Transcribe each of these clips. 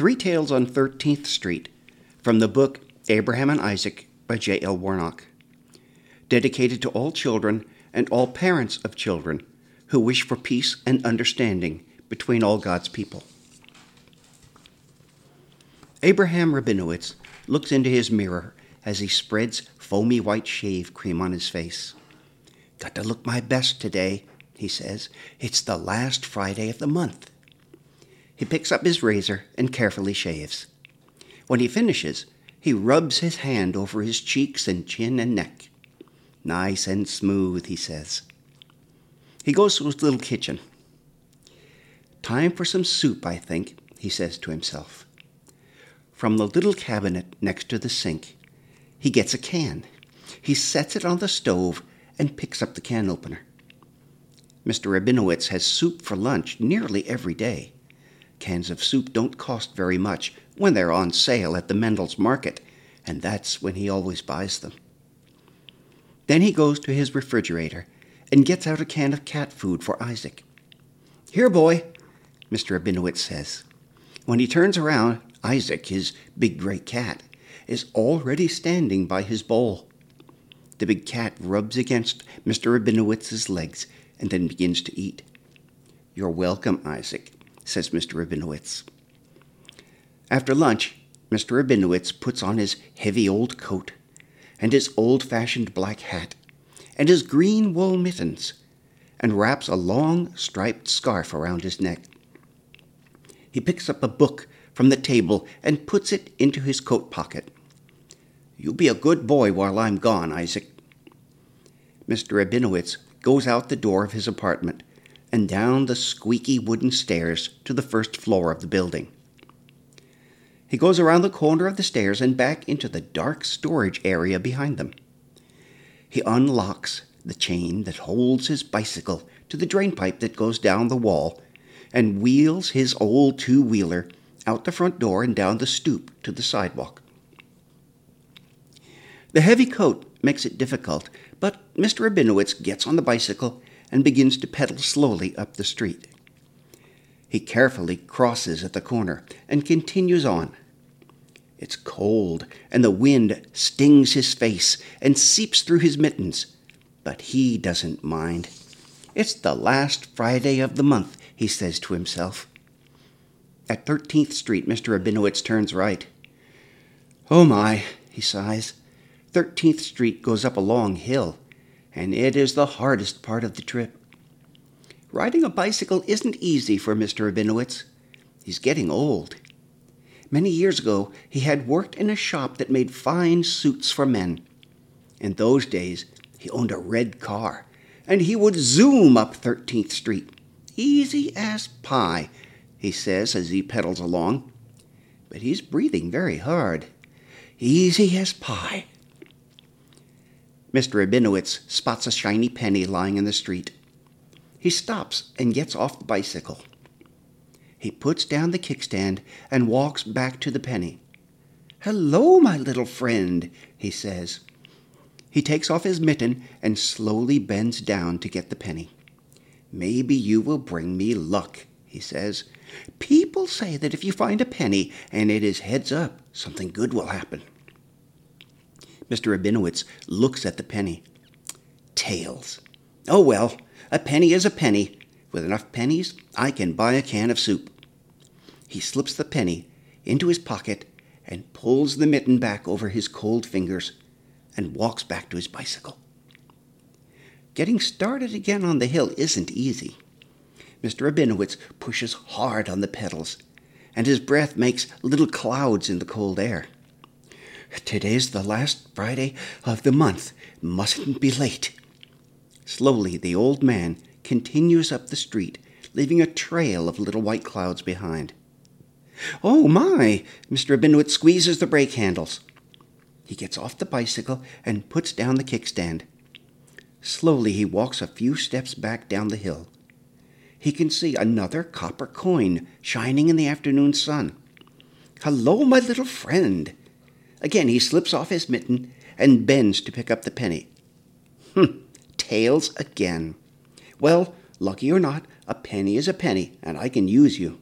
Three Tales on 13th Street from the book Abraham and Isaac by J.L. Warnock. Dedicated to all children and all parents of children who wish for peace and understanding between all God's people. Abraham Rabinowitz looks into his mirror as he spreads foamy white shave cream on his face. Got to look my best today, he says. It's the last Friday of the month. He picks up his razor and carefully shaves. When he finishes, he rubs his hand over his cheeks and chin and neck. Nice and smooth, he says. He goes to his little kitchen. Time for some soup, I think, he says to himself. From the little cabinet next to the sink, he gets a can. He sets it on the stove and picks up the can opener. Mr. Rabinowitz has soup for lunch nearly every day. Cans of soup don't cost very much when they're on sale at the Mendel's Market, and that's when he always buys them. Then he goes to his refrigerator and gets out a can of cat food for Isaac. Here, boy, Mr. Rabinowitz says. When he turns around, Isaac, his big gray cat, is already standing by his bowl. The big cat rubs against Mr. Rabinowitz's legs and then begins to eat. You're welcome, Isaac, says Mr. Rabinowitz. After lunch, Mr. Rabinowitz puts on his heavy old coat and his old fashioned black hat and his green wool mittens and wraps a long striped scarf around his neck. He picks up a book from the table and puts it into his coat pocket. You be a good boy while I'm gone, Isaac. Mr. Rabinowitz goes out the door of his apartment and down the squeaky wooden stairs to the first floor of the building. He goes around the corner of the stairs and back into the dark storage area behind them. He unlocks the chain that holds his bicycle to the drainpipe that goes down the wall and wheels his old two wheeler out the front door and down the stoop to the sidewalk. The heavy coat makes it difficult, but Mr. Rabinowitz gets on the bicycle and begins to pedal slowly up the street. He carefully crosses at the corner and continues on. It's cold, and the wind stings his face and seeps through his mittens, but he doesn't mind. It's the last Friday of the month, he says to himself. At 13th Street, Mr. Rabinowitz turns right. Oh my, he sighs. 13th Street goes up a long hill and it is the hardest part of the trip. Riding a bicycle isn't easy for Mr. Rabinowitz. He's getting old. Many years ago, he had worked in a shop that made fine suits for men. In those days, he owned a red car, and he would zoom up 13th Street. Easy as pie, he says as he pedals along. But he's breathing very hard. Easy as pie. Mr. Rabinowitz spots a shiny penny lying in the street. He stops and gets off the bicycle. He puts down the kickstand and walks back to the penny. Hello, my little friend, he says. He takes off his mitten and slowly bends down to get the penny. Maybe you will bring me luck, he says. People say that if you find a penny and it is heads up, something good will happen. Mr. Rabinowitz looks at the penny. Tails. Oh well, a penny is a penny. With enough pennies, I can buy a can of soup. He slips the penny into his pocket and pulls the mitten back over his cold fingers and walks back to his bicycle. Getting started again on the hill isn't easy. Mr. Rabinowitz pushes hard on the pedals, and his breath makes little clouds in the cold air. Today's the last Friday of the month. Mustn't be late. Slowly, the old man continues up the street, leaving a trail of little white clouds behind. Oh, my! Mr. Rabinowitz squeezes the brake handles. He gets off the bicycle and puts down the kickstand. Slowly, he walks a few steps back down the hill. He can see another copper coin shining in the afternoon sun. Hello, my little friend, Again, he slips off his mitten and bends to pick up the penny. Hm, tails again. Well, lucky or not, a penny is a penny, and I can use you.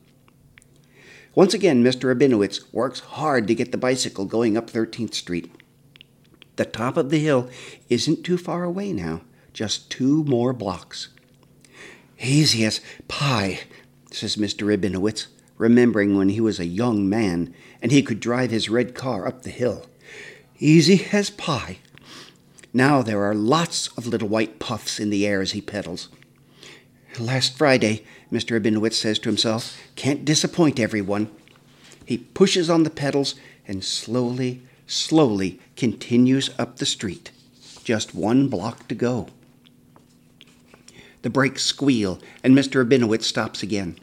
Once again, Mr. Rabinowitz works hard to get the bicycle going up 13th Street. The top of the hill isn't too far away now, just two more blocks. Easy as pie, says Mr. Rabinowitz, remembering when he was a young man and he could drive his red car up the hill. Easy as pie. Now there are lots of little white puffs in the air as he pedals. Last Friday, Mr. Rabinowitz says to himself, can't disappoint everyone. He pushes on the pedals and slowly, slowly continues up the street. Just one block to go. The brakes squeal, and Mr. Rabinowitz stops again.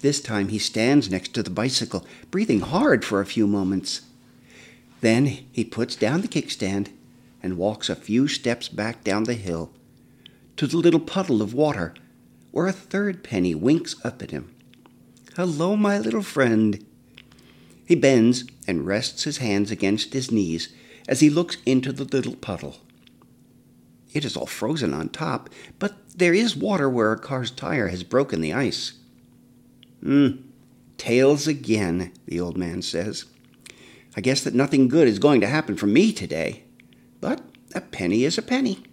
This time he stands next to the bicycle, breathing hard for a few moments. Then he puts down the kickstand and walks a few steps back down the hill to the little puddle of water where a third penny winks up at him. Hello, my little friend. He bends and rests his hands against his knees as he looks into the little puddle. It is all frozen on top, but there is water where a car's tire has broken the ice. Hmm, tails again, the old man says. I guess that nothing good is going to happen for me today. But a penny is a penny.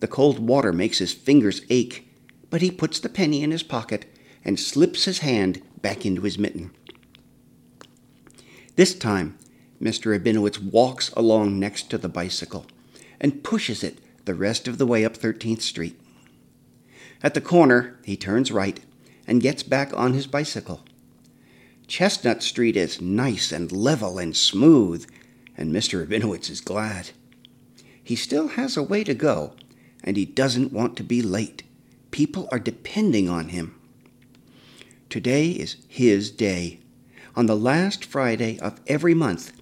The cold water makes his fingers ache, but he puts the penny in his pocket and slips his hand back into his mitten. This time, Mr. Rabinowitz walks along next to the bicycle and pushes it the rest of the way up 13th Street. At the corner, he turns right and gets back on his bicycle. Chestnut Street is nice and level and smooth, and Mr. Rabinowitz is glad. He still has a way to go, and he doesn't want to be late. People are depending on him. Today is his day. On the last Friday of every month,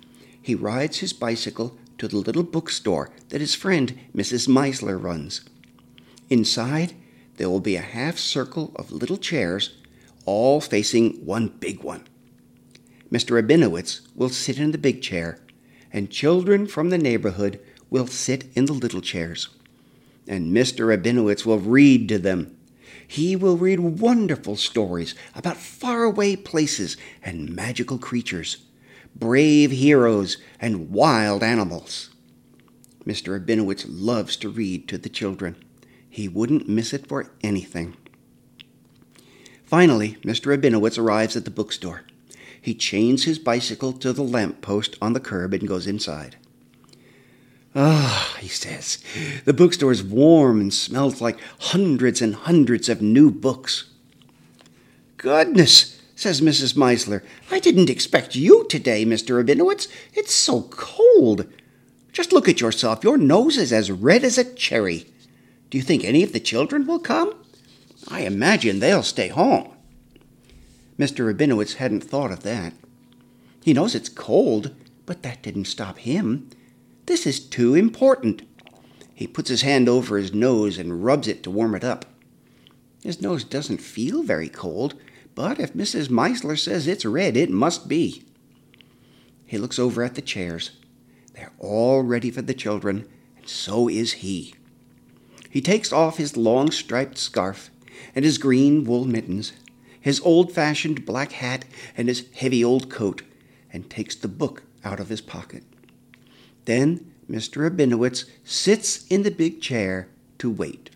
he rides his bicycle to the little bookstore that his friend Mrs. Meisler runs. Inside, there will be a half circle of little chairs, all facing one big one. Mr. Rabinowitz will sit in the big chair, and children from the neighborhood will sit in the little chairs. And Mr. Rabinowitz will read to them. He will read wonderful stories about faraway places and magical creatures brave heroes, and wild animals. Mr. Rabinowitz loves to read to the children. He wouldn't miss it for anything. Finally, Mr. Rabinowitz arrives at the bookstore. He chains his bicycle to the lamp post on the curb and goes inside. Ah, he says, the bookstore is warm and smells like hundreds and hundreds of new books. Goodness, says Mrs. Meisler. I didn't expect you today, Mr. Rabinowitz. It's so cold. Just look at yourself. Your nose is as red as a cherry. Do you think any of the children will come? I imagine they'll stay home. Mr. Rabinowitz hadn't thought of that. He knows it's cold, but that didn't stop him. This is too important. He puts his hand over his nose and rubs it to warm it up. His nose doesn't feel very cold, but if Mrs. Meisler says it's red, it must be. He looks over at the chairs. They're all ready for the children, and so is he. He takes off his long striped scarf and his green wool mittens, his old fashioned black hat and his heavy old coat, and takes the book out of his pocket. Then Mr. Rabinowitz sits in the big chair to wait.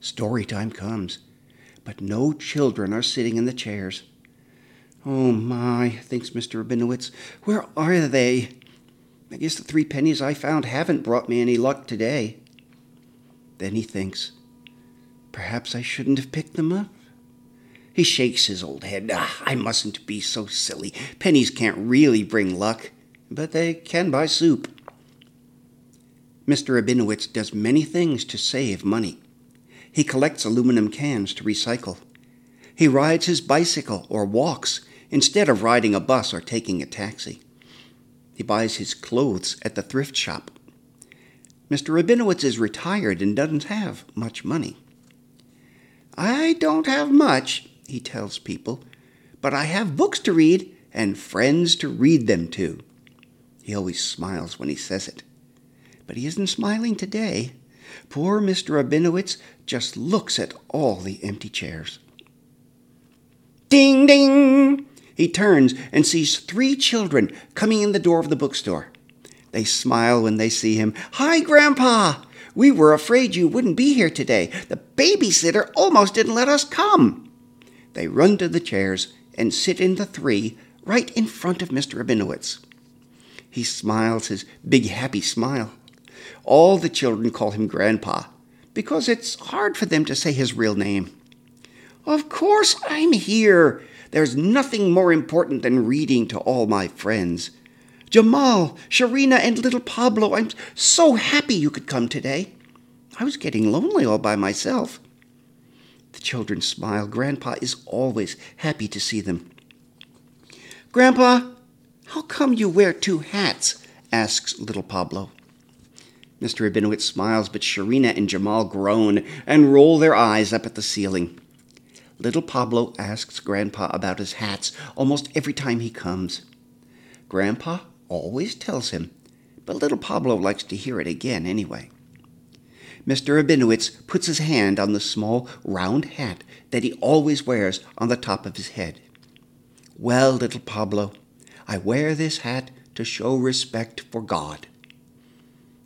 Story time comes but no children are sitting in the chairs. Oh my, thinks Mr. Rabinowitz, where are they? I guess the three pennies I found haven't brought me any luck today. Then he thinks, perhaps I shouldn't have picked them up. He shakes his old head. Ah, I mustn't be so silly. Pennies can't really bring luck, but they can buy soup. Mr. Rabinowitz does many things to save money. He collects aluminum cans to recycle. He rides his bicycle or walks instead of riding a bus or taking a taxi. He buys his clothes at the thrift shop. Mr. Rabinowitz is retired and doesn't have much money. I don't have much, he tells people, but I have books to read and friends to read them to. He always smiles when he says it. But he isn't smiling today. Poor Mr. Rabinowitz just looks at all the empty chairs. Ding, ding! He turns and sees three children coming in the door of the bookstore. They smile when they see him. Hi, Grandpa! We were afraid you wouldn't be here today. The babysitter almost didn't let us come. They run to the chairs and sit in the three right in front of Mr. Rabinowitz. He smiles his big happy smile. All the children call him Grandpa because it's hard for them to say his real name. Of course I'm here. There's nothing more important than reading to all my friends. Jamal, Sharina, and little Pablo, I'm so happy you could come today. I was getting lonely all by myself. The children smile. Grandpa is always happy to see them. Grandpa, how come you wear two hats? asks little Pablo. Mr. Rabinowitz smiles, but Sharina and Jamal groan and roll their eyes up at the ceiling. Little Pablo asks Grandpa about his hats almost every time he comes. Grandpa always tells him, but little Pablo likes to hear it again anyway. Mr. Rabinowitz puts his hand on the small round hat that he always wears on the top of his head. Well, little Pablo, I wear this hat to show respect for God.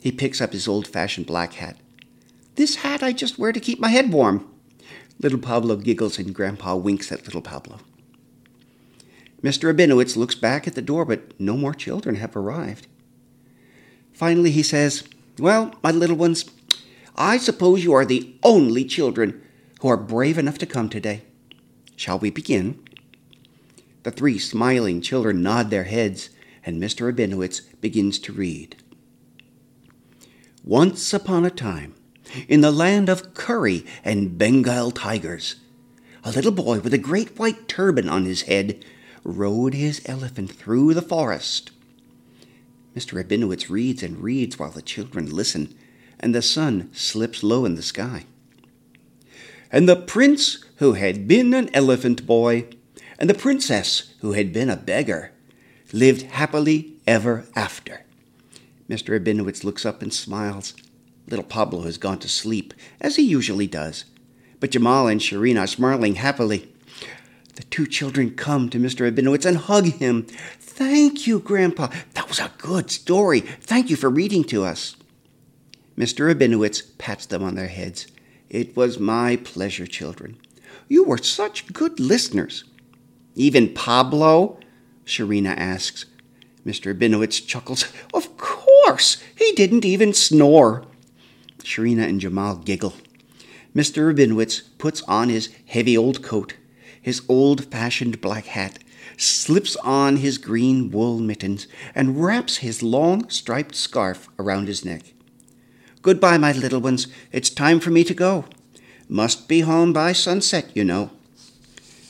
He picks up his old fashioned black hat. This hat I just wear to keep my head warm. Little Pablo giggles and Grandpa winks at little Pablo. Mr. Rabinowitz looks back at the door, but no more children have arrived. Finally, he says, Well, my little ones, I suppose you are the only children who are brave enough to come today. Shall we begin? The three smiling children nod their heads, and Mr. Rabinowitz begins to read. Once upon a time, in the land of curry and Bengal tigers. A little boy with a great white turban on his head rode his elephant through the forest. Mr. Rabinowitz reads and reads while the children listen, and the sun slips low in the sky. And the prince who had been an elephant boy, and the princess who had been a beggar, lived happily ever after. Mr. Rabinowitz looks up and smiles. Little Pablo has gone to sleep, as he usually does. But Jamal and Shireen are smiling happily. The two children come to Mr. Rabinowitz and hug him. Thank you, Grandpa. That was a good story. Thank you for reading to us. Mr. Rabinowitz pats them on their heads. It was my pleasure, children. You were such good listeners. Even Pablo? Sharina asks. Mr. Rabinowitz chuckles. Of course, he didn't even snore. Sharina and Jamal giggle. Mr. Rabinowitz puts on his heavy old coat, his old fashioned black hat, slips on his green wool mittens, and wraps his long striped scarf around his neck. Goodbye, my little ones. It's time for me to go. Must be home by sunset, you know.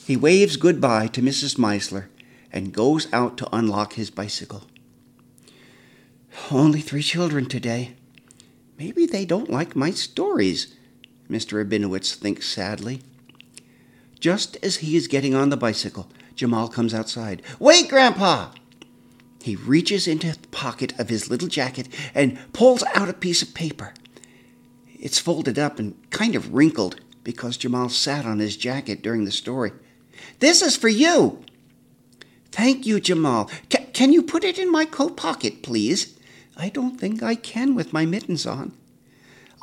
He waves goodbye to Mrs. Meisler and goes out to unlock his bicycle. Only three children today, Maybe they don't like my stories, Mr. Rabinowitz thinks sadly. Just as he is getting on the bicycle, Jamal comes outside. Wait, Grandpa! He reaches into the pocket of his little jacket and pulls out a piece of paper. It's folded up and kind of wrinkled because Jamal sat on his jacket during the story. This is for you! Thank you, Jamal. C- can you put it in my coat pocket, please? I don't think I can with my mittens on.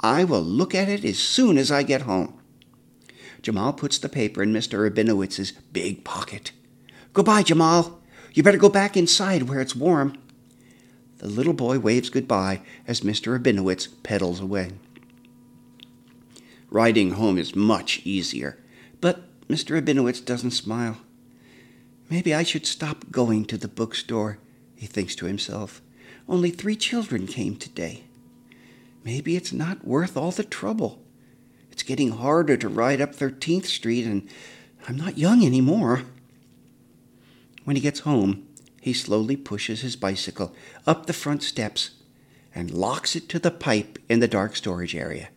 I will look at it as soon as I get home. Jamal puts the paper in Mr. Rabinowitz's big pocket. Goodbye, Jamal. You better go back inside where it's warm. The little boy waves goodbye as Mr. Rabinowitz pedals away. Riding home is much easier, but Mr. Rabinowitz doesn't smile. Maybe I should stop going to the bookstore, he thinks to himself. Only three children came today. Maybe it's not worth all the trouble. It's getting harder to ride up 13th Street, and I'm not young anymore. When he gets home, he slowly pushes his bicycle up the front steps and locks it to the pipe in the dark storage area.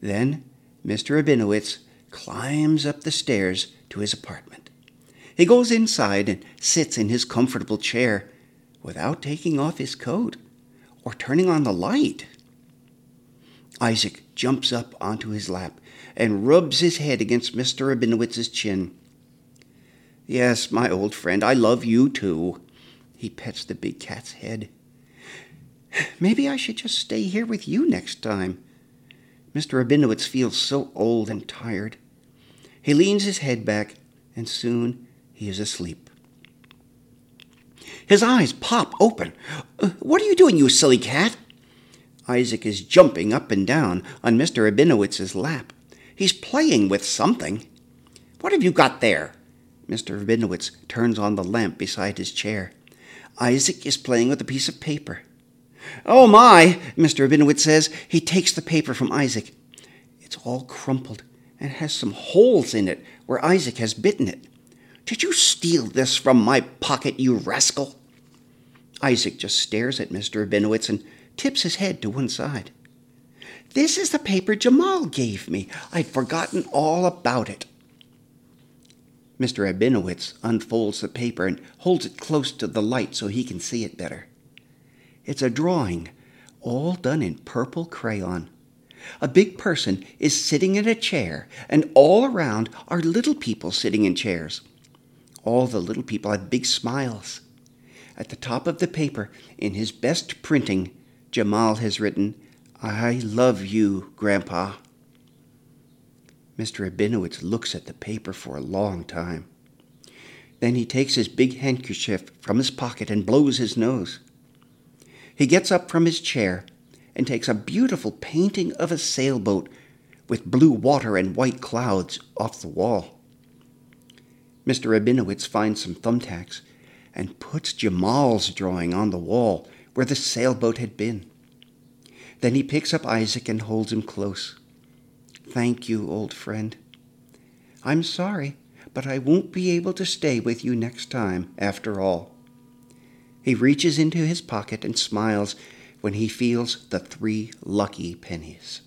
Then Mr. Rabinowitz climbs up the stairs to his apartment. He goes inside and sits in his comfortable chair without taking off his coat or turning on the light. Isaac jumps up onto his lap and rubs his head against Mr. Rabinowitz's chin. Yes, my old friend, I love you too. He pets the big cat's head. Maybe I should just stay here with you next time. Mr. Rabinowitz feels so old and tired. He leans his head back, and soon he is asleep. His eyes pop open. What are you doing, you silly cat? Isaac is jumping up and down on Mr. Rabinowitz's lap. He's playing with something. What have you got there? Mr. Rabinowitz turns on the lamp beside his chair. Isaac is playing with a piece of paper. Oh my, Mr. Rabinowitz says. He takes the paper from Isaac. It's all crumpled and has some holes in it where Isaac has bitten it. Did you steal this from my pocket, you rascal? Isaac just stares at Mr. Rabinowitz and tips his head to one side. This is the paper Jamal gave me. I'd forgotten all about it. Mr. Rabinowitz unfolds the paper and holds it close to the light so he can see it better. It's a drawing, all done in purple crayon. A big person is sitting in a chair, and all around are little people sitting in chairs. All the little people have big smiles. At the top of the paper, in his best printing, Jamal has written, I love you, Grandpa. Mr. Rabinowitz looks at the paper for a long time. Then he takes his big handkerchief from his pocket and blows his nose. He gets up from his chair and takes a beautiful painting of a sailboat with blue water and white clouds off the wall. Mr. Rabinowitz finds some thumbtacks and puts Jamal's drawing on the wall where the sailboat had been. Then he picks up Isaac and holds him close. Thank you, old friend. I'm sorry, but I won't be able to stay with you next time, after all. He reaches into his pocket and smiles when he feels the three lucky pennies.